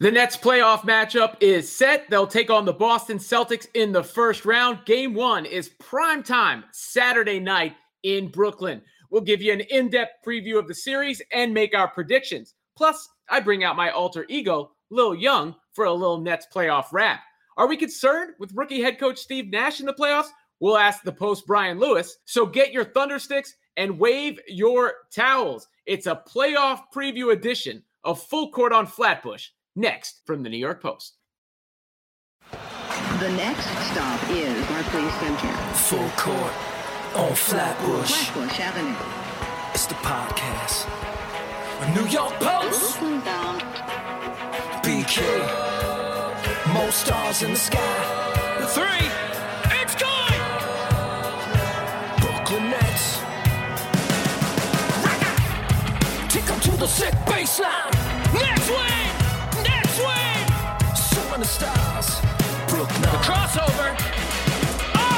The Nets playoff matchup is set. They'll take on the Boston Celtics in the first round. Game one is prime time Saturday night in Brooklyn. We'll give you an in depth preview of the series and make our predictions. Plus, I bring out my alter ego, Lil Young, for a little Nets playoff wrap. Are we concerned with rookie head coach Steve Nash in the playoffs? We'll ask the post Brian Lewis. So get your Thundersticks and wave your towels. It's a playoff preview edition of Full Court on Flatbush. Next from the New York Post. The next stop is Barclays Center. Full court on Flatbush. Flatbush Avenue. It's the podcast. A New York Post. Brooklyn bound. BK. Most stars in the sky. The three. It's good. Brooklyn Nets. Take 'em to the sick baseline. Next win. Showing the stars. The crossover. Oh.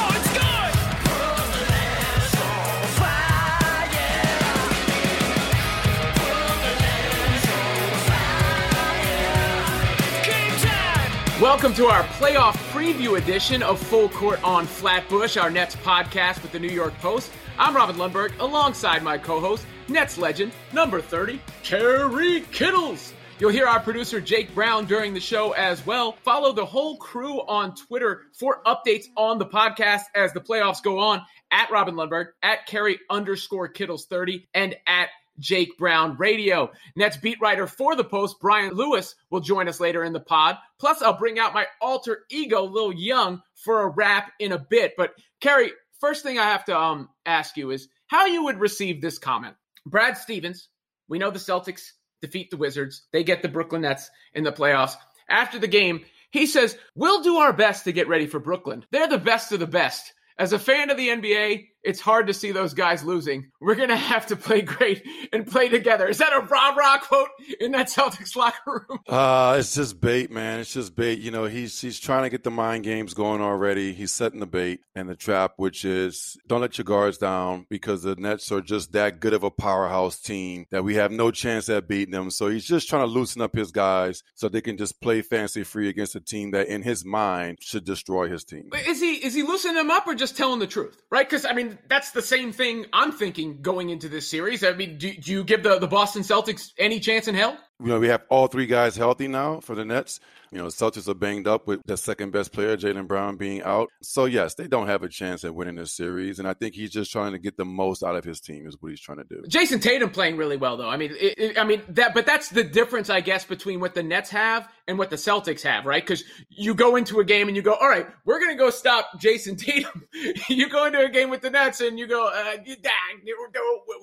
Welcome to our playoff preview edition of Full Court on Flatbush, our Nets podcast with the New York Post. I'm Robin Lundberg, alongside my co-host, Nets legend, number 30, Kerry Kittles. You'll hear our producer Jake Brown during the show as well. Follow the whole crew on Twitter for updates on the podcast as the playoffs go on at Robin Lundberg, at Kerry underscore Kittles 30, and at Jake Brown Radio. Nets beat writer for the Post, Brian Lewis, will join us later in the pod. Plus, I'll bring out my alter ego, Lil Young, for a wrap in a bit. But Kerry, first thing I have to um ask you is how you would receive this comment. Brad Stevens, we know the Celtics defeat the Wizards. They get the Brooklyn Nets in the playoffs. After the game, he says, We'll do our best to get ready for Brooklyn. They're the best of the best. As a fan of the NBA, it's hard to see those guys losing. We're going to have to play great and play together. Is that a rah rah quote in that Celtics locker room? Uh, it's just bait, man. It's just bait. You know, he's he's trying to get the mind games going already. He's setting the bait and the trap, which is don't let your guards down because the Nets are just that good of a powerhouse team that we have no chance at beating them. So he's just trying to loosen up his guys so they can just play fancy free against a team that, in his mind, should destroy his team. Is he is he loosening them up or just telling the truth? Right? Because I mean, that's the same thing I'm thinking going into this series. I mean, do, do you give the, the Boston Celtics any chance in hell? You know, we have all three guys healthy now for the Nets. You know, Celtics are banged up with the second best player, Jaylen Brown, being out. So, yes, they don't have a chance at winning this series. And I think he's just trying to get the most out of his team, is what he's trying to do. Jayson Tatum playing really well, though. I mean, it, it, I mean that, but that's the difference, I guess, between what the Nets have and what the Celtics have, right? Because you go into a game and you go, all right, we're going to go stop Jayson Tatum. you go into a game with the Nets and you go, uh,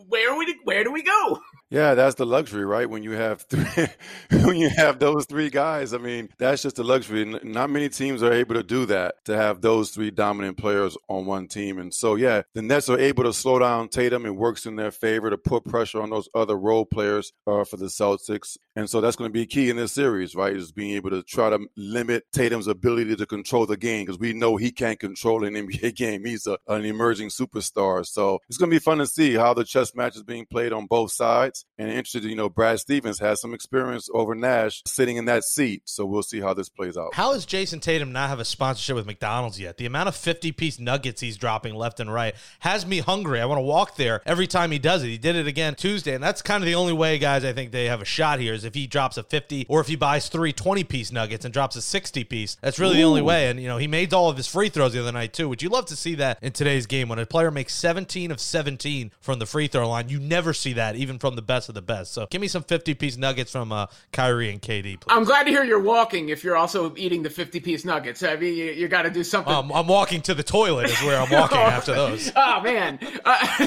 where we where do we go? Yeah, that's the luxury, right? When you have three, when you have those three guys, I mean, that's just the luxury. Not many teams are able to do that to have those three dominant players on one team. And so, yeah, the Nets are able to slow down Tatum. It works in their favor to put pressure on those other role players uh, for the Celtics. And so that's going to be key in this series, right? Is being able to try to limit Tatum's ability to control the game because we know he can't control an NBA game. He's a, an emerging superstar. So it's going to be fun to see how the chess match is being played on both sides. And interested, you know, Brad Stevens has some experience over Nash sitting in that seat. So we'll see how this plays out. How does Jayson Tatum not have a sponsorship with McDonald's yet? The amount of 50 piece nuggets he's dropping left and right has me hungry. I want to walk there every time he does it. He did it again Tuesday. And that's kind of the only way, guys, I think they have a shot here is if he drops a 50 or if he buys three 20 piece nuggets and drops a 60 piece. That's really Ooh. the only way. And, you know, he made all of his free throws the other night, too. Would you love to see that in today's game when a player makes 17 of 17 from the free throw line? You never see that, even from the best of the best. So give me some 50 piece nuggets from uh, Kyrie and KD, please. I'm glad to hear you're walking if you're also eating the 50 piece nuggets. I mean, you, you got to do something. Um, I'm walking to the toilet, is where I'm walking after those. Oh, man. Uh,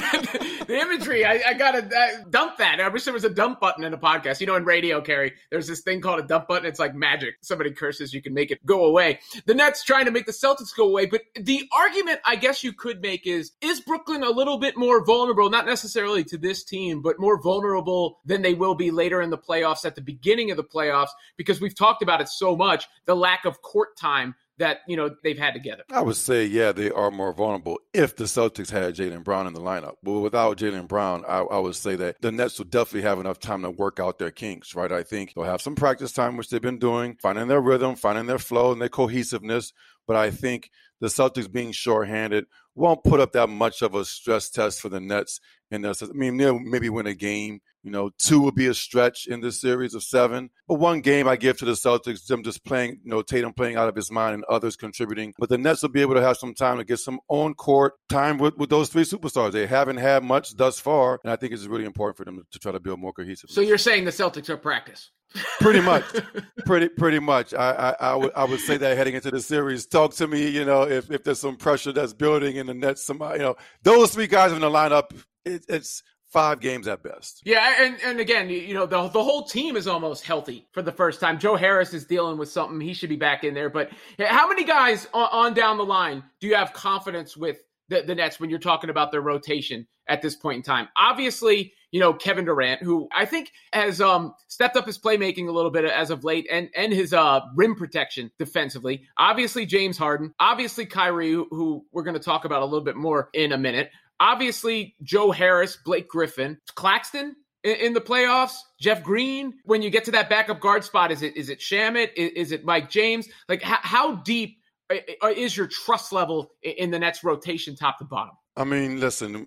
the imagery, I, I got to dump that. I wish there was a dump button in a podcast. You know, in radio, Kerry, there's this thing called a dump button. It's like magic. Somebody curses, you can make it go away. The Nets trying to make the Celtics go away. But the argument I guess you could make is is Brooklyn a little bit more vulnerable, not necessarily to this team, but more vulnerable than they will be later in the playoffs at the beginning of the playoffs? Because we've talked about it so much the lack of court time that you know they've had together. I would say, yeah, they are more vulnerable if the Celtics had Jaylen Brown in the lineup. But without Jaylen Brown, I, I, would say that the Nets will definitely have enough time to work out their kinks, right? I think they'll have some practice time, which they've been doing, finding their rhythm, finding their flow and their cohesiveness. But I think the Celtics being shorthanded won't put up that much of a stress test for the Nets. And I mean, they'll maybe win a game. You know, two will be a stretch in this series of seven. But one game I give to the Celtics, them just playing, you know, Tatum playing out of his mind and others contributing. But the Nets will be able to have some time to get some on court time with, with those three superstars. They haven't had much thus far. And I think it's really important for them to try to build more cohesive. So you're saying the Celtics are practice? pretty much, pretty pretty much. I, I, I would I would say that heading into the series. Talk to me, you know, if, if there's some pressure that's building in the Nets. Somebody, you know, those three guys in the lineup. It, it's five games at best. Yeah, and, and again, you know, the, the whole team is almost healthy for the first time. Joe Harris is dealing with something. He should be back in there. But how many guys on, on down the line do you have confidence with the, the Nets when you're talking about their rotation at this point in time? Obviously, you know, Kevin Durant, who I think has um, stepped up his playmaking a little bit as of late and, and his uh, rim protection defensively. Obviously, James Harden. Obviously, Kyrie, who, who we're going to talk about a little bit more in a minute. Obviously, Joe Harris, Blake Griffin, Claxton, in the playoffs, Jeff Green. When you get to that backup guard spot, is it is it Shamet? Is it Mike James? Like how deep uh, uh, is your trust level in the Nets rotation, top to bottom? I mean, listen,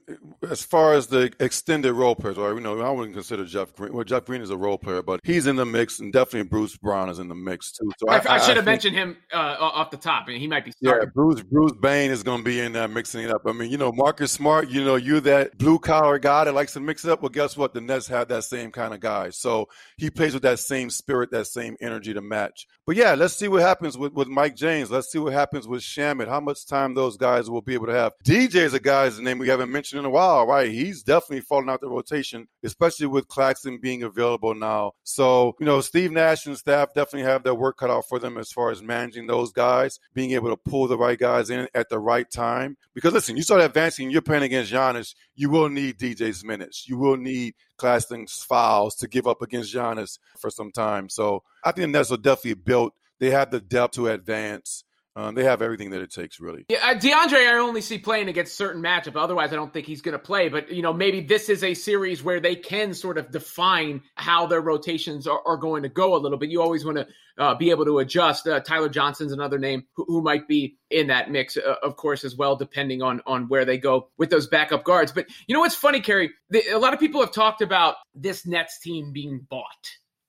as far as the extended role players, right? You know, I wouldn't consider Jeff Green. Well, Jeff Green is a role player, but he's in the mix, and definitely Bruce Brown is in the mix too. So I, I, I should have mentioned him uh, off the top, and he might be. Starting. Yeah, Bruce Bruce Bane is going to be in there mixing it up. I mean, you know, Marcus Smart. You know, you're that blue collar guy that likes to mix it up. Well, guess what? The Nets have that same kind of guy, so he plays with that same spirit, that same energy to match. But yeah, let's see what happens with, with Mike James. Let's see what happens with Shamet. How much time those guys will be able to have. DJ is a guy's name we haven't mentioned in a while, right? He's definitely falling out the rotation, especially with Claxton being available now. So, you know, Steve Nash and staff definitely have their work cut out for them as far as managing those guys, being able to pull the right guys in at the right time. Because listen, you start advancing, you're playing against Giannis, you will need DJ's minutes. You will need Claxton's fouls to give up against Giannis for some time. So I think the Nets are definitely built. They have the depth to advance. Um, they have everything that it takes, really. Yeah, uh, DeAndre, I only see playing against certain matchup. Otherwise, I don't think he's going to play. But you know, maybe this is a series where they can sort of define how their rotations are, are going to go a little bit. You always want to uh, be able to adjust. Uh, Tyler Johnson's another name who, who, might be in that mix, uh, of course, as well, depending on on where they go with those backup guards. But you know what's funny, Kerry? The, a lot of people have talked about this Nets team being bought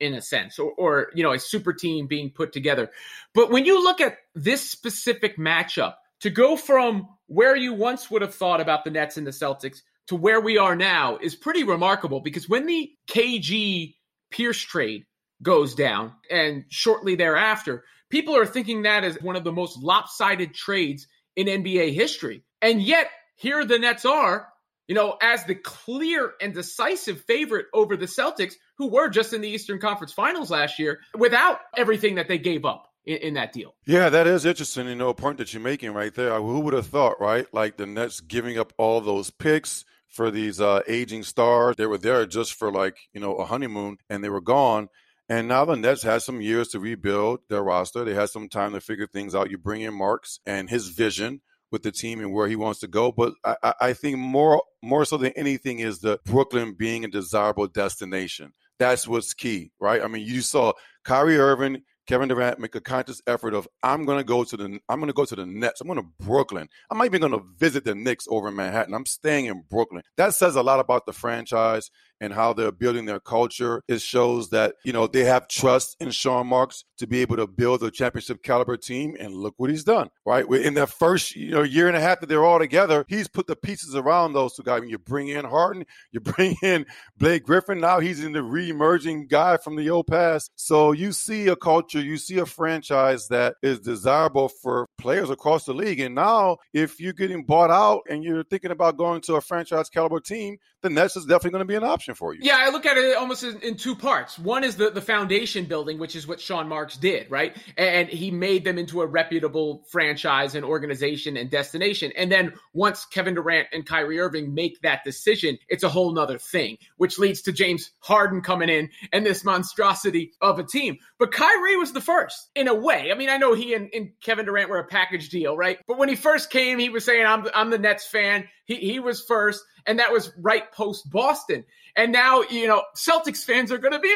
in a sense, or, or, you know, a super team being put together. But when you look at this specific matchup, to go from where you once would have thought about the Nets and the Celtics to where we are now is pretty remarkable because when the KG Pierce trade goes down and shortly thereafter, people are thinking that is one of the most lopsided trades in NBA history. And yet, here the Nets are you know, as the clear and decisive favorite over the Celtics, who were just in the Eastern Conference Finals last year without everything that they gave up. In, in, that deal. Yeah, that is interesting. You know, a point that you're making right there. Who would have thought, right? Like the Nets giving up all those picks for these uh, aging stars. They were there just for like, you know, a honeymoon and they were gone. And now the Nets had some years to rebuild their roster. They had some time to figure things out. You bring in Marks and his vision with the team and where he wants to go. But I, I think more more so than anything is the Brooklyn being a desirable destination. That's what's key, right? I mean, you saw Kyrie Irving Kevin Durant make a conscious effort of I'm going to go to the I'm going to go to the Nets. I'm going to Brooklyn. I'm not even going to visit the Knicks over in Manhattan. I'm staying in Brooklyn. That says a lot about the franchise and how they're building their culture. It shows that, you know, they have trust in Sean Marks to be able to build a championship caliber team. And look what he's done, right? In the first, you know, year and a half that they're all together, he's put the pieces around those two guys. I you bring in Harden, you bring in Blake Griffin. Now he's in the re-emerging guy from the old past. So you see a culture, you see a franchise that is desirable for players across the league. And now if you're getting bought out and you're thinking about going to a franchise caliber team, the Nets is definitely going to be an option destination for you. Yeah, I look at it almost in, in, two parts. One is the, the foundation building, which is what Sean Marks did, right? And he made them into a reputable franchise and organization and destination. And then once Kevin Durant and Kyrie Irving make that decision, it's a whole nother thing, which leads to James Harden coming in and this monstrosity of a team. But Kyrie was the first in a way. I mean, I know he and, and Kevin Durant were a package deal, right? But when he first came, he was saying, I'm, I'm the Nets fan. He, he was first, and that was right post Boston. And now, you know, Celtics fans are going to be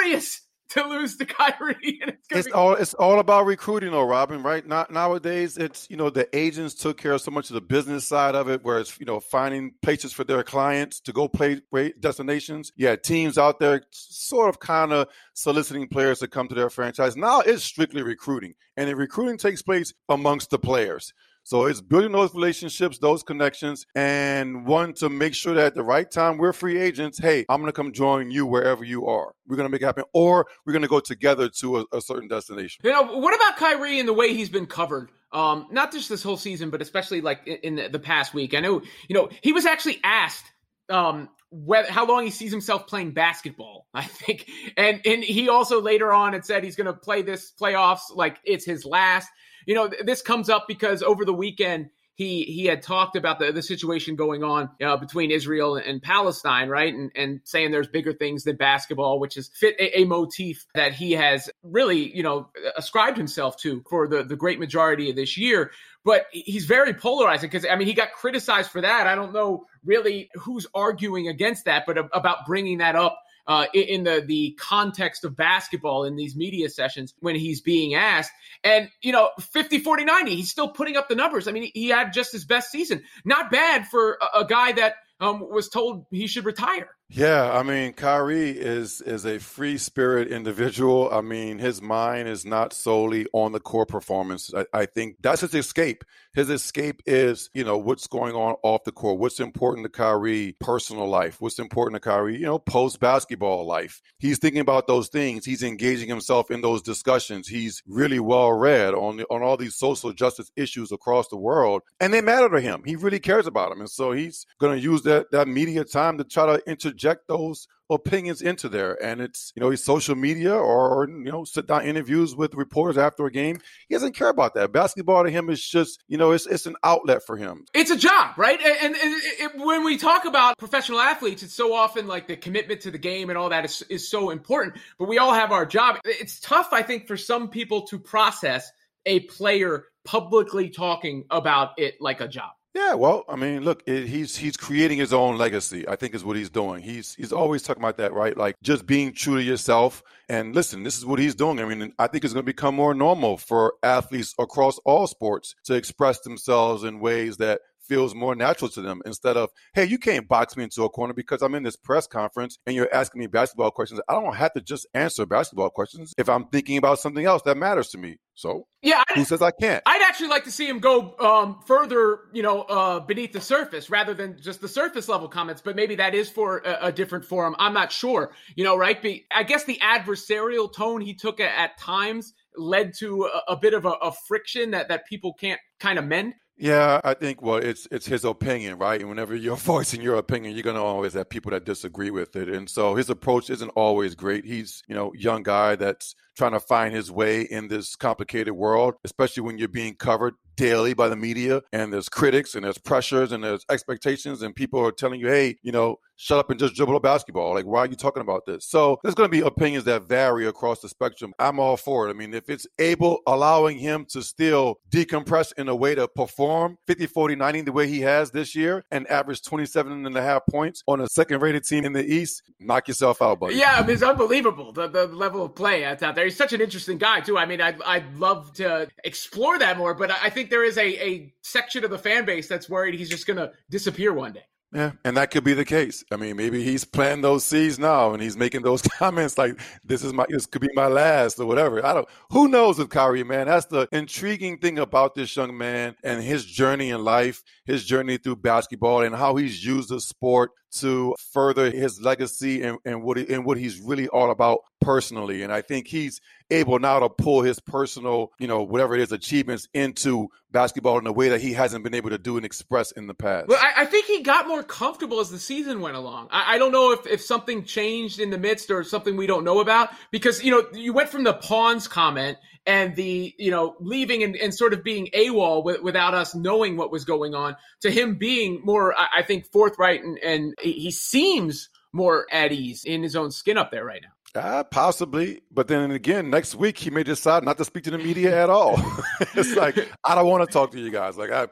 furious to lose to Kyrie. And it's, it's be- all it's all about recruiting, though, Robin. Right? Not nowadays. It's you know the agents took care of so much of the business side of it, where it's you know finding places for their clients to go play destinations. Yeah, teams out there sort of kind of soliciting players to come to their franchise. Now it's strictly recruiting, and the recruiting takes place amongst the players. So it's building those relationships, those connections, and one to make sure that at the right time we're free agents. Hey, I'm going to come join you wherever you are. We're going to make it happen, or we're going to go together to a, a certain destination. You know, what about Kyrie and the way he's been covered? Um, not just this whole season, but especially like in the, the past week. I know, you know, he was actually asked um, whether, how long he sees himself playing basketball, I think. And and he also later on had said he's going to play this playoffs like it's his last you know, this comes up because over the weekend he he had talked about the, the situation going on uh, between Israel and Palestine, right? And and saying there's bigger things than basketball, which is fit a, a, motif that he has really, you know, ascribed himself to for the, the great majority of this year. But he's very polarizing because I mean he got criticized for that. I don't know really who's arguing against that, but about bringing that up uh, in the the context of basketball in these media sessions when he's being asked. And, you know, 50, 40, 90, he's still putting up the numbers. I mean, he had just his best season. Not bad for a, a guy that um, was told he should retire. Yeah, I mean, Kyrie is is a free spirit individual. I mean, his mind is not solely on the core performance. I, I, think that's his escape. His escape is, you know, what's going on off the court, what's important to Kyrie personal life, what's important to Kyrie, you know, post basketball life. He's thinking about those things. He's engaging himself in those discussions. He's really well read on on all these social justice issues across the world, and they matter to him. He really cares about them, and so he's going to use that that media time to try to interject those opinions into there. And it's, you know, he's social media or, you know, sit down interviews with reporters after a game. He doesn't care about that. Basketball to him is just, you know, it's, it's an outlet for him. It's a job, right? And, and, and it, when we talk about professional athletes, it's so often like the commitment to the game and all that is, is so important. But we all have our job. It's tough, I think, for some people to process a player publicly talking about it like a job. Yeah, well, I mean, look, it, he's he's creating his own legacy. I think is what he's doing. He's he's always talking about that, right? Like just being true to yourself. And listen, this is what he's doing. I mean, I think it's going to become more normal for athletes across all sports to express themselves in ways that feels more natural to them instead of, hey, you can't box me into a corner because I'm in this press conference and you're asking me basketball questions. I don't have to just answer basketball questions if I'm thinking about something else that matters to me. So, yeah, I'd, who says I can't? I'd actually like to see him go um, further, you know, uh, beneath the surface rather than just the surface level comments. But maybe that is for a, a different forum. I'm not sure, you know, right? But I guess the adversarial tone he took at, at times led to a, a bit of a, a friction that that people can't kind of mend. Yeah, I think well, it's it's his opinion, right? And whenever you're voicing your opinion, you're to always have people that disagree with it. And so his approach isn't always great. He's you know young guy that's trying to find his way in this complicated world, especially when you're being covered daily by the media and there's critics and there's pressures and there's expectations and people are telling you, hey, you know, shut up and just dribble a basketball. Like, why are you talking about this? So there's going to be opinions that vary across the spectrum. I'm all for it. I mean, if it's able, allowing him to still decompress in a way to perform 50, 40, 90 the way he has this year and average 27 and a half points on a second rated team in the East, knock yourself out, buddy. Yeah, I mean, it's unbelievable the, the level of play that's out there. He's such an interesting guy, too. I mean, I'd, I'd love to explore that more, but I think think there is a, a section of the fan base that's worried he's just going to disappear one day. Yeah, and that could be the case. I mean, maybe he's planting those seeds now, and he's making those comments like, "This is my, this could be my last," or whatever. I don't. Who knows with Kyrie, man? That's the intriguing thing about this young man and his journey in life, his journey through basketball, and how he's used the sport to further his legacy and, and what he, and what he's really all about personally. And I think he's able now to pull his personal, you know, whatever it is, achievements into basketball in a way that he hasn't been able to do and express in the past. Well, I, I think he got more comfortable as the season went along. I, I, don't know if, if something changed in the midst or something we don't know about because, you know, you went from the pawns comment and the, you know, leaving and, and sort of being AWOL with, without us knowing what was going on to him being more, I, I think, forthright and, and he seems more at ease in his own skin up there right now. Uh, possibly, but then again, next week he may decide not to speak to the media at all. it's like I don't want to talk to you guys. Like I,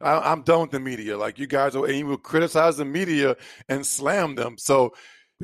I am done with the media. Like you guys will, and you will criticize the media and slam them. So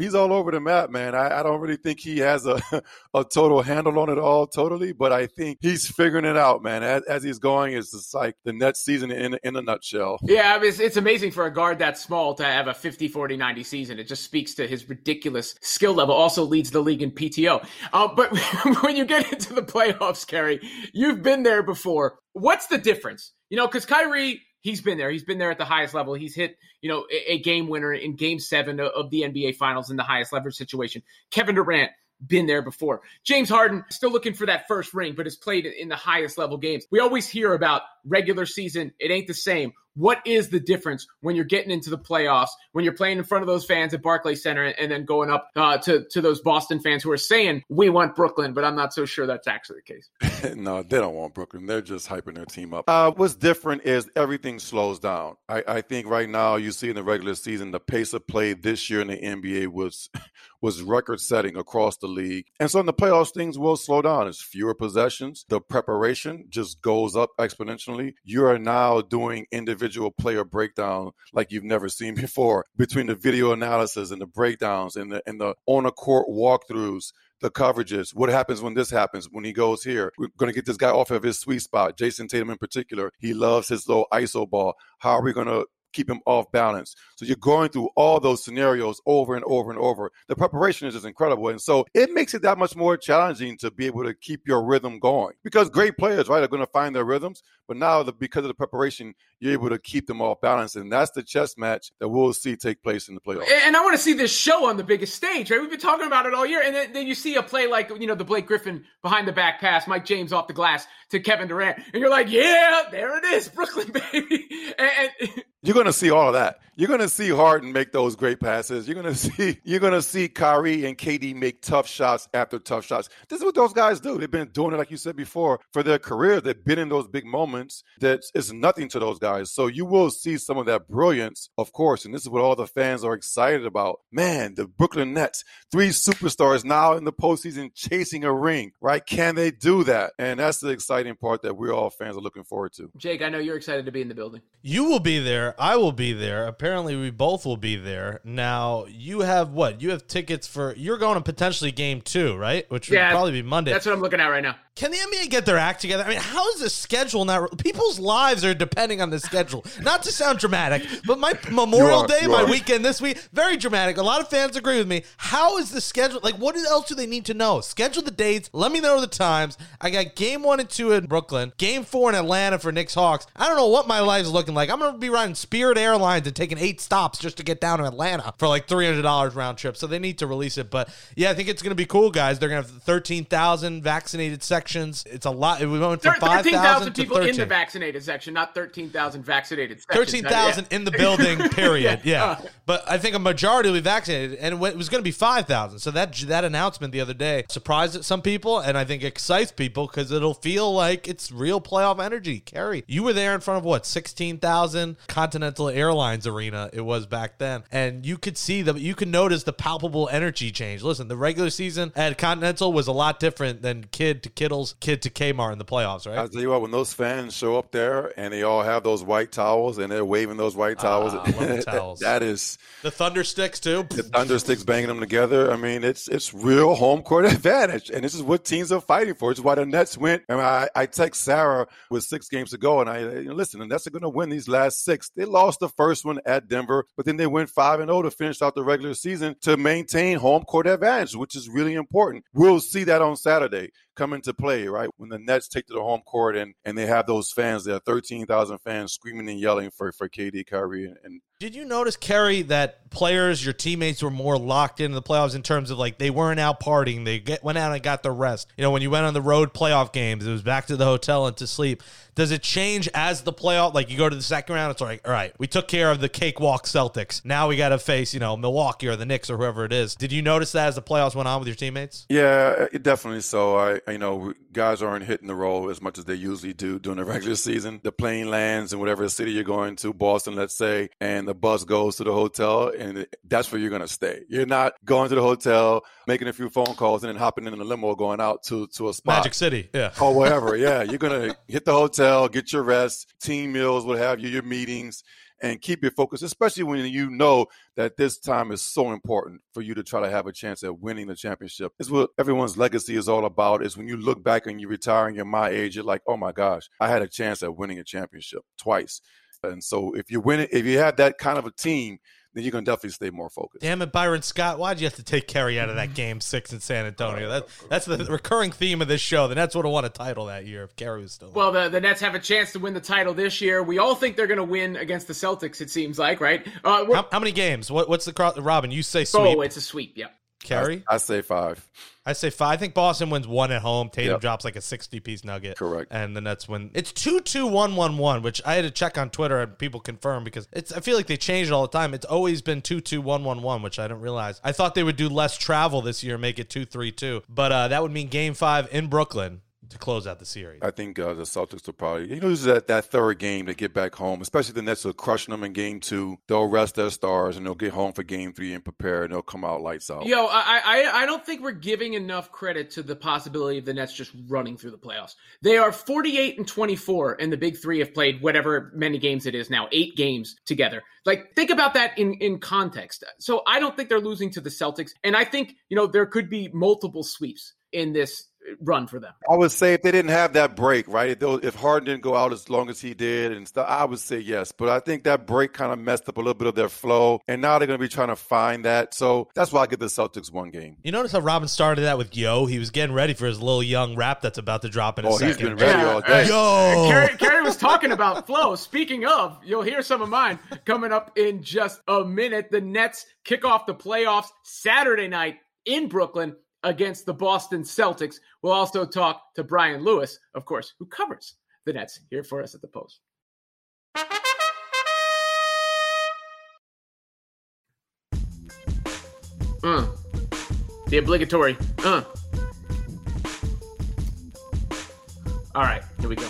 he's all over the map, man. I, I, don't really think he has a, a total handle on it all, totally, but I think he's figuring it out, man. As, as he's going, it's just like the Nets season in, in a nutshell. Yeah, I mean, it's, it's, amazing for a guard that small to have a 50, 40, 90 season. It just speaks to his ridiculous skill level. Also leads the league in PTO. Uh, but when you get into the playoffs, Kerry, you've been there before. What's the difference? You know, because Kyrie he's been there. He's been there at the highest level. He's hit, you know, a, a game winner in game seven of the NBA finals in the highest leverage situation. Kevin Durant, been there before. James Harden still looking for that first ring, but has played in the highest level games. We always hear about regular season. It ain't the same. What is the difference when you're getting into the playoffs, when you're playing in front of those fans at Barclays Center and then going up uh, to, to those Boston fans who are saying, we want Brooklyn, but I'm not so sure that's actually the case. no, they don't want Brooklyn. They're just hyping their team up. Uh, what's different is everything slows down. I, I think right now you see in the regular season, the pace of play this year in the NBA was was record setting across the league. And so in the playoffs, things will slow down. It's fewer possessions. The preparation just goes up exponentially. You are now doing individual player breakdown like you've never seen before between the video analysis and the breakdowns and the and the on a court walkthroughs the coverages. What happens when this happens? When he goes here, we're going to get this guy off of his sweet spot. Jayson Tatum in particular, he loves his little ISO ball. How are we going to keep him off balance. So you're going through all those scenarios over and over and over. The preparation is just incredible. And so it makes it that much more challenging to be able to keep your rhythm going because great players, right, are going to find their rhythms. But now, the, because of the preparation, you're able to keep them off balance. And that's the chess match that we'll see take place in the playoffs. And I want to see this show on the biggest stage, right? We've been talking about it all year. And then, then you see a play like, you know, the Blake Griffin behind the back pass, Mike James off the glass to Kevin Durant. And you're like, yeah, there it is, Brooklyn, baby. And, and you're going to see all of that. You're going to see Harden make those great passes. You're going to see you're going to see Kyrie and KD make tough shots after tough shots. This is what those guys do. They've been doing it, like you said before, for their career. They've been in those big moments. That is nothing to those guys. So you will see some of that brilliance, of course. And this is what all the fans are excited about. Man, the Brooklyn Nets, three superstars now in the postseason chasing a ring. Right? Can they do that? And that's the exciting part that we're all fans are looking forward to. Jake, I know you're excited to be in the building. You will be there. I will be there. Apparently, we both will be there. Now, you have what? You have tickets for. You're going to potentially game two, right? Which would probably be Monday. That's what I'm looking at right now. Can the NBA get their act together? I mean, how is the schedule not? People's lives are depending on the schedule. Not to sound dramatic, but my Memorial are, Day, my weekend this week, very dramatic. A lot of fans agree with me. How is the schedule? Like, what else do they need to know? Schedule the dates. Let me know the times. I got game one and two in Brooklyn, game four in Atlanta for Knicks Hawks. I don't know what my life's looking like. I'm going to be riding Spirit Airlines and taking eight stops just to get down to Atlanta for like $300 round trip. So they need to release it. But yeah, I think it's going to be cool, guys. They're going to have 13,000 vaccinated sections. It's a lot. We went from 5,000 people 13. in the vaccinated section, not 13,000 vaccinated sections. 13,000 yeah. in the building, period. yeah. yeah. But I think a majority will be vaccinated, and it was going to be 5,000. So that, that announcement the other day surprised some people, and I think excites people because it'll feel like it's real playoff energy. Kerry, you were there in front of what, 16,000 Continental Airlines Arena, it was back then. And you could see the, you could notice the palpable energy change. Listen, the regular season at Continental was a lot different than Kidd to Kittles, Kidd to Kmart in the playoffs, right? I'll tell you what, when those fans show up there and they all have those white towels and they're waving those white towels, uh, towels. that is the thunder sticks too. The thunder sticks banging them together. I mean, it's it's real home court advantage, and this is what teams are fighting for. It's why the Nets went. I, mean, I, I text Sarah with six games to go, and I listen. The Nets are going to win these last six. They lost the first one at Denver, but then they went five and zero oh to finish out the regular season to maintain home court advantage, which is really important. We'll see that on Saturday come into play, right? When the Nets take to the home court and, and they have those fans, there are 13,000 fans screaming and yelling for, for KD, Kyrie, and, and Did you notice, Kerry, that players, your teammates were more locked into the playoffs in terms of like they weren't out partying. They get, went out and got the rest. You know, when you went on the road playoff games, it was back to the hotel and to sleep. Does it change as the playoff? Like you go to the second round, it's like, all right, we took care of the cakewalk Celtics. Now we got to face, you know, Milwaukee or the Knicks or whoever it is. Did you notice that as the playoffs went on with your teammates? Yeah, definitely so. I, I- you know, guys aren't hitting the road as much as they usually do during the regular season. The plane lands in whatever city you're going to, Boston, let's say, and the bus goes to the hotel, and that's where you're going to stay. You're not going to the hotel, making a few phone calls, and then hopping in the limo going out to, to a spot. Magic City. Yeah. or whatever. Yeah, you're gonna hit the hotel, get your rest, team meals, what have you, your meetings, and keep your focus. Especially when you know that this time is so important for you to try to have a chance at winning the championship. It's what everyone's legacy is all about. Is when you look back and you retire and you're my age, you're like, oh my gosh, I had a chance at winning a championship twice. And so if you win it, if you have that kind of a team, then you're gonna definitely stay more focused. Damn it, Byron Scott! Why'd you have to take Kerry out of that game six in San Antonio? That that's the recurring theme of this show. The Nets would have won a title that year if Kerry was still. Well, the, the Nets have a chance to win the title this year. We all think they're going to win against the Celtics, it seems like, right? Uh, how, how many games? What, what's the cro- Robin? You say sweep. oh, it's a sweep, yeah. Kerry. I say five. I say five. I think Boston wins one at home. Tatum Yep. drops like a sixty-piece nugget. Correct. And the Nets win. It's two two one one one, which I had to check on Twitter and people confirm because it's. I feel like they change it all the time. It's always been two two one one one, which I didn't realize. I thought they would do less travel this year, and make it two three two, but uh, that would mean Game Five in Brooklyn to close out the series. I think uh, the Celtics will probably, you know, this is that, that third game to get back home, especially the Nets are crushing them in game two. They'll rest their stars and they'll get home for game three and prepare and they'll come out lights out. Yo, I, I I don't think we're giving enough credit to the possibility of the Nets just running through the playoffs. They are 48 and 24, and the big three have played whatever many games it is now, eight games together. Like, think about that in, in context. So I don't think they're losing to the Celtics, and I think, you know, there could be multiple sweeps in this run for them. I would say if they didn't have that break, right? If, they, if Harden didn't go out as long as he did and stuff, I would say yes. But I think that break kind of messed up a little bit of their flow, and now they're going to be trying to find that. So that's why I give the Celtics one game. You notice how Robin started that with Yo? He was getting ready for his little young rap that's about to drop in a Oh, second. he's been ready Yeah, all day. Yo! Kerry, Kerry was talking about flow. Speaking of, you'll hear some of mine coming up in just a minute. The Nets kick off the playoffs Saturday night in Brooklyn against the Boston Celtics. We'll also talk to Brian Lewis, of course, who covers the Nets here for us at the Post. Uh, the obligatory. Uh. All right, here we go.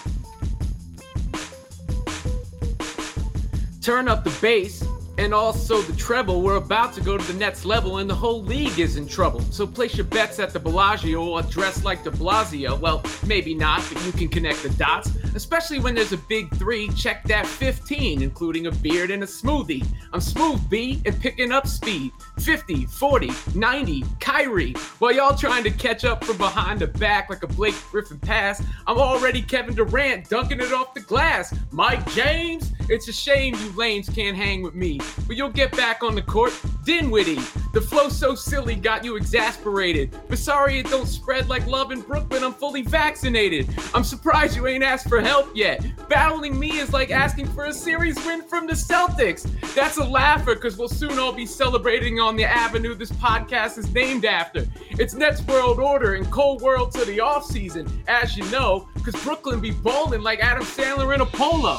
Turn up the bass and also the treble. We're about to go to the next level, and the whole league is in trouble. So place your bets at the Bellagio or dress like de Blasio. Well, maybe not, but you can connect the dots. Especially when there's a big three, check that 15, including a beard and a smoothie. I'm Smooth B and picking up speed. 50, 40, 90, Kyrie. While y'all trying to catch up from behind the back like a Blake Griffin pass, I'm already Kevin Durant dunking it off the glass. Mike James, it's a shame you lames can't hang with me, but you'll get back on the court. Dinwiddie, the flow so silly got you exasperated. But sorry it don't spread like love in Brooklyn. I'm fully vaccinated. I'm surprised you ain't asked for help yet. Battling me is like asking for a series win from the Celtics. That's a laugher because we'll soon all be celebrating on the avenue this podcast is named after. It's Nets World Order and Cole World to the offseason, as you know, because Brooklyn be bowling like Adam Sandler in a polo.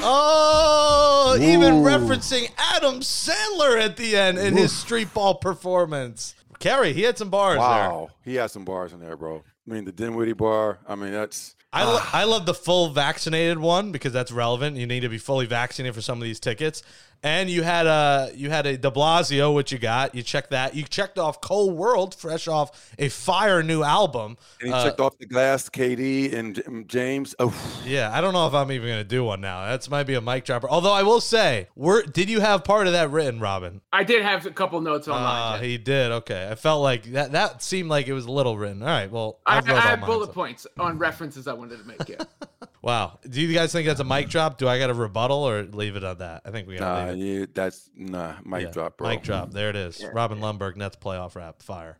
Oh, even referencing Adam Sandler at the end in his street ball performance. Kerry, he had some bars there. Wow, he had some bars in there, bro. I mean, the Dinwiddie bar. I mean, that's I, lo- ah. I love the full vaccinated one because that's relevant. You need to be fully vaccinated for some of these tickets. And you had a you had a De Blasio, which you got. You checked that. You checked off Cole World, fresh off a fire new album. and he Uh, checked off the glass. KD and James. Oh, Yeah, I don't know if I'm even gonna do one now. That's might be a mic dropper. Although I will say, were did you have part of that written, Robin? I did have a couple notes on Ah, mine. he did. Okay, I felt like that. That seemed like it was a little written. All right. Well, I, I've I read have bullet so- points on references I wanted to make. Yeah. Wow. Do you guys think that's a mic drop? Do I got a rebuttal or leave it on that? I think we got to nah, leave it. yeah, that's nah. Mic Yeah, drop, bro. Mic drop. There it is. Robin Lundberg, Nets playoff rap. Fire.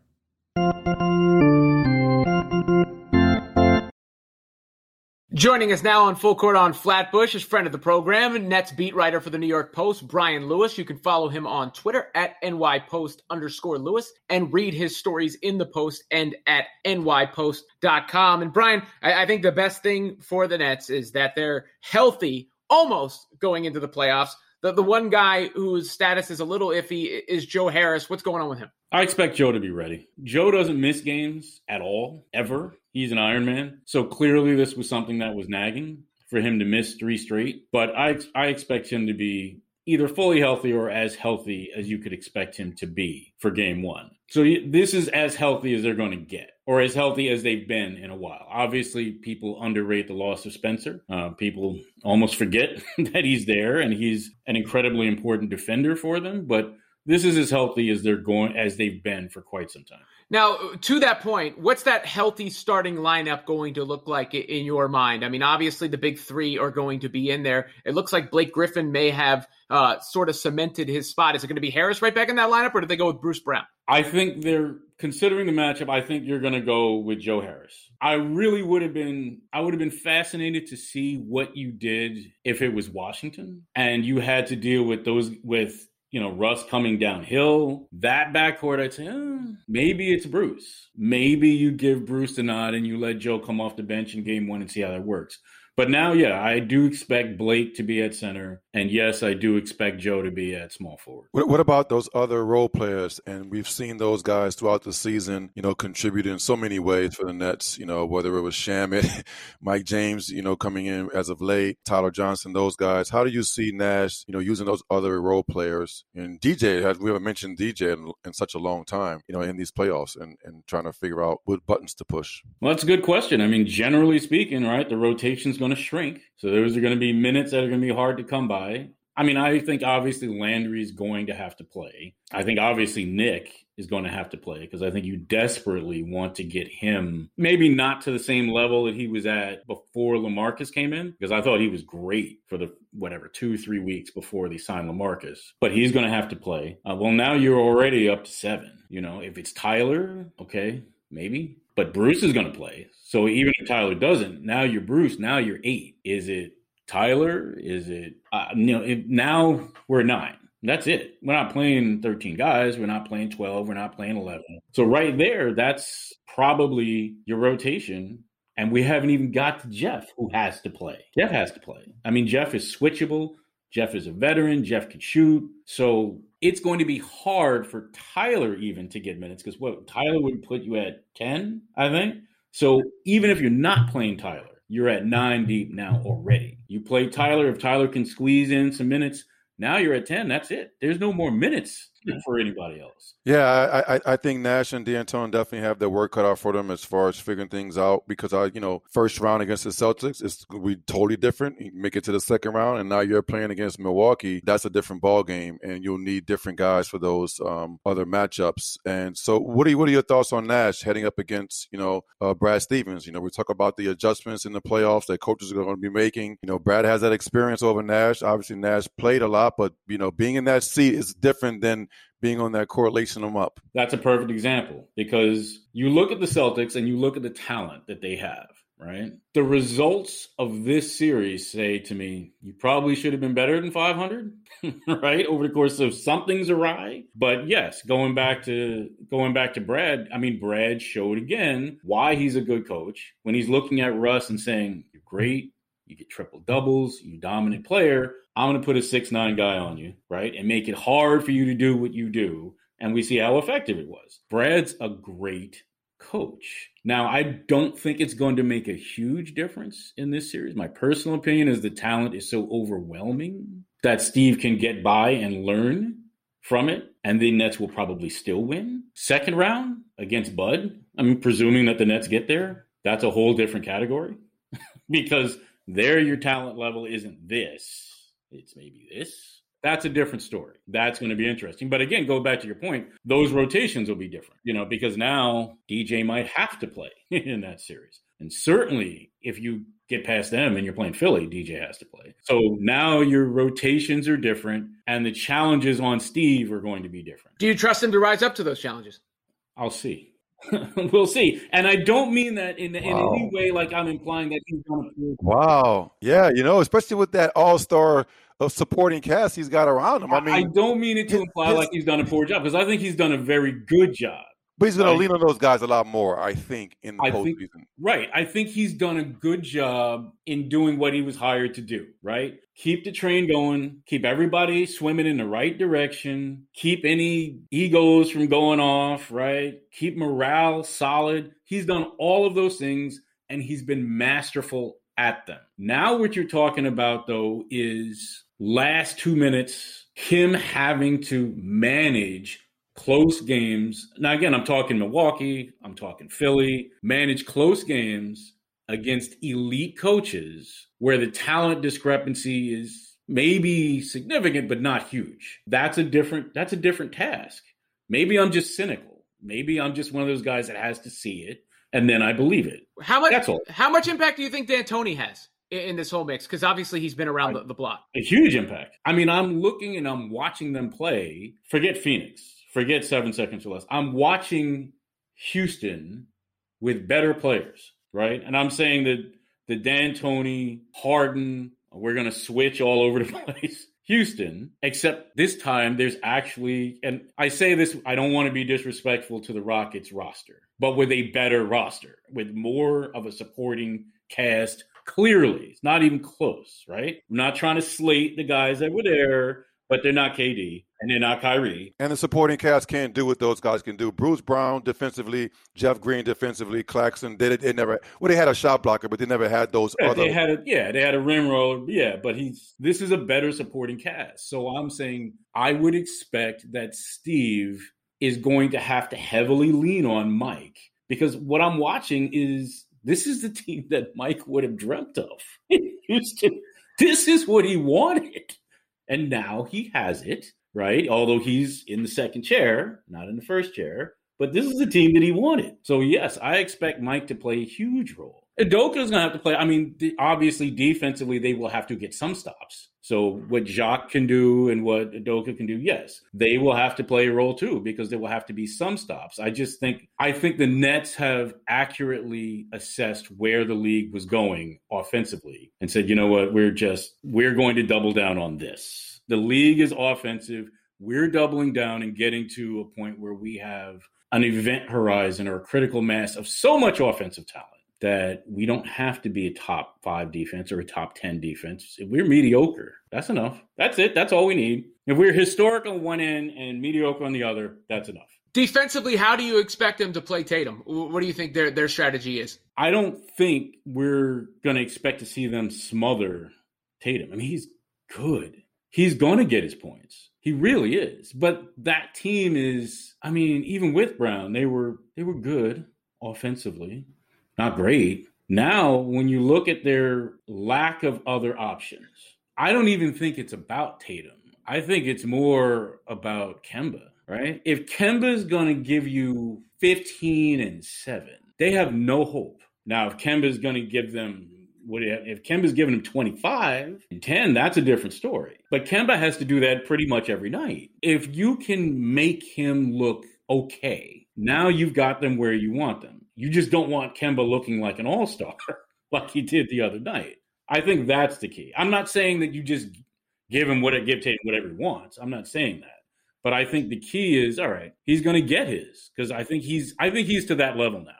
Joining us now on Full Court on Flatbush is friend of the program, and Nets beat writer for the New York Post, Brian Lewis. You can follow him on Twitter at nypost underscore Lewis and read his stories in the Post and at nypost.com. And Brian, I, I think the best thing for the Nets is that they're healthy almost going into the playoffs. The, the one guy whose status is a little iffy is Joe Harris. What's going on with him? I expect Joe to be ready. Joe doesn't miss games at all, ever. He's an Iron Man. So clearly, this was something that was nagging for him to miss three straight. But I, I expect him to be either fully healthy or as healthy as you could expect him to be for game one. So this is as healthy as they're going to get, or as healthy as they've been in a while. Obviously, people underrate the loss of Spencer. Uh, people almost forget that he's there and he's an incredibly important defender for them. But this is as healthy as they're going as they've been for quite some time. Now, to that point, what's that healthy starting lineup going to look like in your mind? I mean, obviously the big three are going to be in there. It looks like Blake Griffin may have uh, sort of cemented his spot. Is it going to be Harris right back in that lineup, or do they go with Bruce Brown? I think they're considering the matchup. I think you're going to go with Joe Harris. I really would have been. I would have been fascinated to see what you did if it was Washington and you had to deal with those with you know, Russ coming downhill, that backcourt, I'd say, oh, maybe it's Bruce. Maybe you give Bruce the nod and you let Joe come off the bench in game one and see how that works. But now, yeah, I do expect Blake to be at center, and yes, I do expect Joe to be at small forward. What, what, about those other role players? And we've seen those guys throughout the season, you know, contribute in so many ways for the Nets. You know, whether it was Shamet, Mike James, you know, coming in as of late, Tyler Johnson, those guys. How do you see Nash, you know, using those other role players? And DJ, as we haven't mentioned DJ in, in such a long time, you know, in these playoffs, and and trying to figure out what buttons to push. Well, that's a good question. I mean, generally speaking, right, the rotation's going going to shrink. So those are going to be minutes that are going to be hard to come by. I mean, I think obviously Landry is going to have to play. I think obviously Nick is going to have to play because I think you desperately want to get him maybe not to the same level that he was at before Lamarcus came in because I thought he was great for the whatever two three weeks before they signed Lamarcus, but he's going to have to play. Uh, well, now you're already up to seven. You know, if it's Tyler, okay, maybe but Bruce is going to play. So even if Tyler doesn't, now you're Bruce. Now you're eight. Is it Tyler? Is it uh, you know? If, now we're nine. That's it. We're not playing 13 guys. We're not playing 12. We're not playing 11. So right there, that's probably your rotation. And we haven't even got to Jeff, who has to play. Jeff has to play. I mean, Jeff is switchable. Jeff is a veteran. Jeff can shoot. So it's going to be hard for Tyler even to get minutes because what Tyler would put you at 10, I think. So even if you're not playing Tyler, you're at nine deep now already. You play Tyler. If Tyler can squeeze in some minutes, now you're at 10. That's it. There's no more minutes for anybody else. Yeah, I, I think Nash and D'Antoni definitely have their work cut out for them as far as figuring things out because I, you know, first round against the Celtics is be totally different. You make it to the second round, and now you're playing against Milwaukee. That's a different ball game, and you'll need different guys for those um, other matchups. And so, what are you, what are your thoughts on Nash heading up against, you know, uh, Brad Stevens? You know, we talk about the adjustments in the playoffs that coaches are going to be making. You know, Brad has that experience over Nash. Obviously, Nash played a lot, but you know, being in that seat is different than being on that correlation them up. That's a perfect example because you look at the Celtics and you look at the talent that they have, right? The results of this series say to me, you probably should have been better than 500, right? Over the course of something's awry. But yes, going back to going back to Brad, I mean Brad showed again why he's a good coach when he's looking at Russ and saying, "You're great, you get triple doubles, you dominant player. I'm going to put a six nine guy on you, right? And make it hard for you to do what you do. And we see how effective it was. Brad's a great coach. Now, I don't think it's going to make a huge difference in this series. My personal opinion is the talent is so overwhelming that Steve can get by and learn from it, and the Nets will probably still win. Second round against Bud, I'm presuming that the Nets get there. That's a whole different category because there your talent level isn't this it's maybe this. That's a different story. That's going to be interesting. But again, go back to your point, those rotations will be different, you know, because now DJ might have to play in that series. And certainly if you get past them and you're playing Philly, DJ has to play. So now your rotations are different and the challenges on Steve are going to be different. Do you trust him to rise up to those challenges? I'll see. we'll see. And I don't mean that in, in any way like I'm implying that he's going to. Wow. Yeah, you know, especially with that all-star of supporting cast he's got around him. I mean, I, don't mean it to imply his- like he's done a poor job because I think he's done a very good job. But he's going to lean on those guys a lot more, I think, in the I think- postseason. Right. I think he's done a good job in doing what he was hired to do, right? Keep the train going, keep everybody swimming in the right direction, keep any egos from going off, right? Keep morale solid. He's done all of those things and he's been masterful at them. Now, what you're talking about, though, is last two minutes, him having to manage close games. Now, again, I'm talking Milwaukee, I'm talking Philly, manage close games against elite coaches where the talent discrepancy is maybe significant but not huge. That's a different that's a different task. Maybe I'm just cynical. Maybe I'm just one of those guys that has to see it and then I believe it. How much? That's all. How much impact do you think D'Antoni has in, this whole mix? Because obviously he's been around the, the block. A huge impact. I mean, I'm looking and I'm watching them play. Forget Phoenix. Forget seven seconds or less. I'm watching Houston with better players, right? And I'm saying that the D'Antoni, Harden, we're going to switch all over the place. Houston, except this time there's actually, and I say this, I don't want to be disrespectful to the Rockets roster, but with a better roster, with more of a supporting cast. Clearly, it's not even close, right? I'm not trying to slate the guys that were there, but they're not KD and they're not Kyrie. And the supporting cast can't do what those guys can do. Bruce Brown defensively, Jeff Green defensively, Claxton. They, they never well they had a shot blocker, but they never had those Yeah, other. they had a yeah, they had a rim roller. Yeah, but he's this is a better supporting cast. So I'm saying I would expect that Steve is going to have to heavily lean on Mike because what I'm watching is this is the team that Mike would have dreamt of Houston. This is what he wanted. And now he has it, right? Although he's in the second chair, not in the first chair. But this is the team that he wanted. So, yes, I expect Mike to play a huge role. Udoka is going to have to play. I mean, obviously, defensively, they will have to get some stops. So, what Jacques can do and what Udoka can do, yes, they will have to play a role too because there will have to be some stops. I just think, I think the Nets have accurately assessed where the league was going offensively and said, you know what, we're just, we're going to double down on this. The league is offensive. We're doubling down and getting to a point where we have an event horizon or a critical mass of so much offensive talent that we don't have to be a top five defense or a top 10 defense. If we're mediocre, that's enough. That's it. That's all we need. If we're historic on one end and mediocre on the other, that's enough. Defensively, how do you expect them to play Tatum? What do you think their their strategy is? I don't think we're going to expect to see them smother Tatum. I mean, he's good. He's going to get his points. He really is. But that team is, I mean, even with Brown, they were they were good offensively. Not great. Now, when you look at their lack of other options, I don't even think it's about Tatum. I think it's more about Kemba, right? If Kemba is going to give you 15 and 7, they have no hope. Now, if Kemba is going to give them what if Kemba's giving him 25 and 10, that's a different story. But Kemba has to do that pretty much every night. If you can make him look okay, now you've got them where you want them. You just don't want Kemba looking like an all-star like he did the other night. I think that's the key. I'm not saying that you just give him what give Tatum whatever he wants. I'm not saying that. But I think the key is all right, he's going to get his because I think he's I think he's to that level now.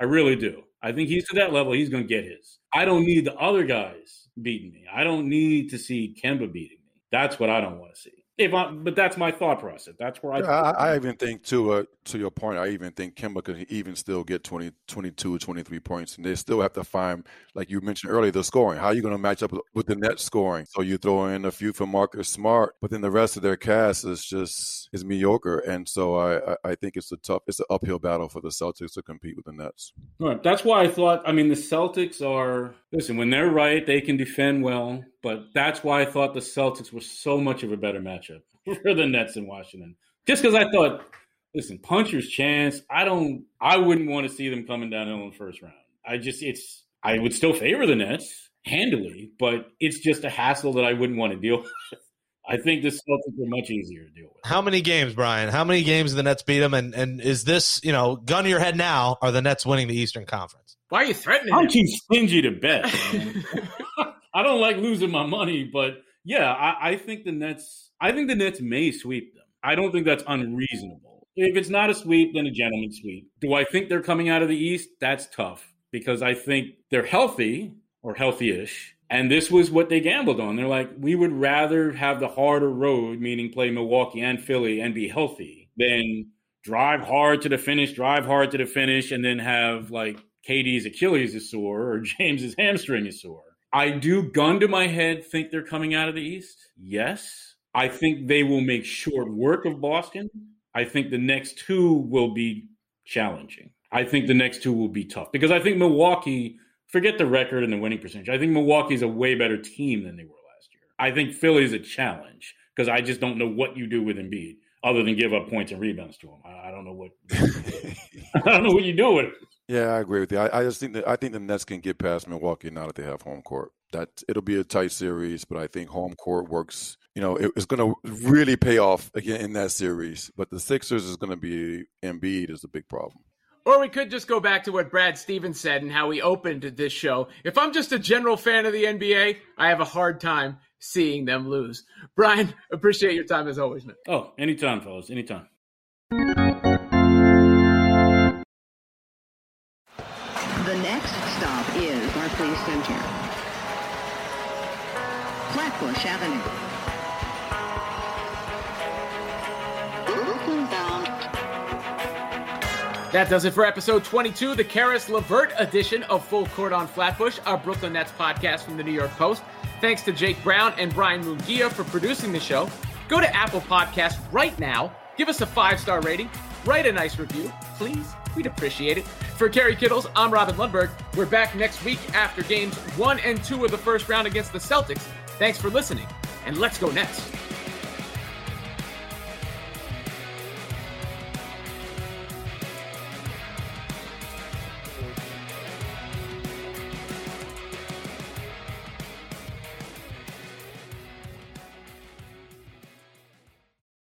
I really do. I think he's to that level. He's going to get his. I don't need the other guys beating me. I don't need to see Kemba beating me. That's what I don't want to see. If I, but that's my thought process. That's where I. I, I even think to uh, to your point, I even think Kemba could even still get 20, 22, 23 points, and they still have to find, like you mentioned earlier, the scoring. How are you going to match up with, the net scoring? So you throw in a few for Marcus Smart, but then the rest of their cast is just is mediocre, and so I I- I think it's a tough, it's an uphill battle for the Celtics to compete with the Nets. Right. That's why I thought. I mean, the Celtics are listen when they're right, they can defend well. But that's why I thought the Celtics were so much of a better matchup for the Nets in Washington. Just because I thought, listen, puncher's chance. I don't. I wouldn't want to see them coming down in the first round. I just, it's. I would still favor the Nets handily, but it's just a hassle that I wouldn't want to deal with. I think the Celtics are much easier to deal with. How many games, Brian? How many games the Nets beat them? And and is this, you know, gun to your head now? Are the Nets winning the Eastern Conference? Why are you threatening? I'm him? too stingy to bet. I don't like losing my money, but yeah, I, I think the Nets. I think the Nets may sweep them. I don't think that's unreasonable. If it's not a sweep, then a gentleman's sweep. Do I think they're coming out of the East? That's tough because I think they're healthy or healthy-ish, and this was what they gambled on. They're like, we would rather have the harder road, meaning play Milwaukee and Philly and be healthy, than drive hard to the finish, drive hard to the finish, and then have like KD's Achilles is sore or James's hamstring is sore. I do, gun to my head, think they're coming out of the East. Yes. I think they will make short work of Boston. I think the next two will be challenging. I think the next two will be tough because I think Milwaukee, forget the record and the winning percentage. I think Milwaukee's a way better team than they were last year. I think Philly's a challenge because I just don't know what you do with Embiid other than give up points and rebounds to him. I, I don't know what I don't know what you do with it. Yeah, I agree with you. I, I just think that I think the Nets can get past Milwaukee now that they have home court. That it'll be a tight series, but I think home court works. You know, it, it's going to really pay off again in that series. But the Sixers is going to be Embiid is a big problem. Or we could just go back to what Brad Stevens said and how he opened this show. If I'm just a general fan of the NBA, I have a hard time seeing them lose. Brian, appreciate your time as always, man. Oh, anytime, fellas, anytime. Barclays Center. Flatbush Avenue. Brooklyn. That does it for episode 22, the Caris LeVert edition of Full Court on Flatbush, our Brooklyn Nets podcast from the New York Post. Thanks to Jake Brown and Brian Mungia for producing the show. Go to Apple Podcasts right now, give us a five star rating, write a nice review, please. We'd appreciate it. For Kerry Kittles, I'm Robin Lundberg. We're back next week after games one and two of the first round against the Celtics. Thanks for listening, and let's go Nets.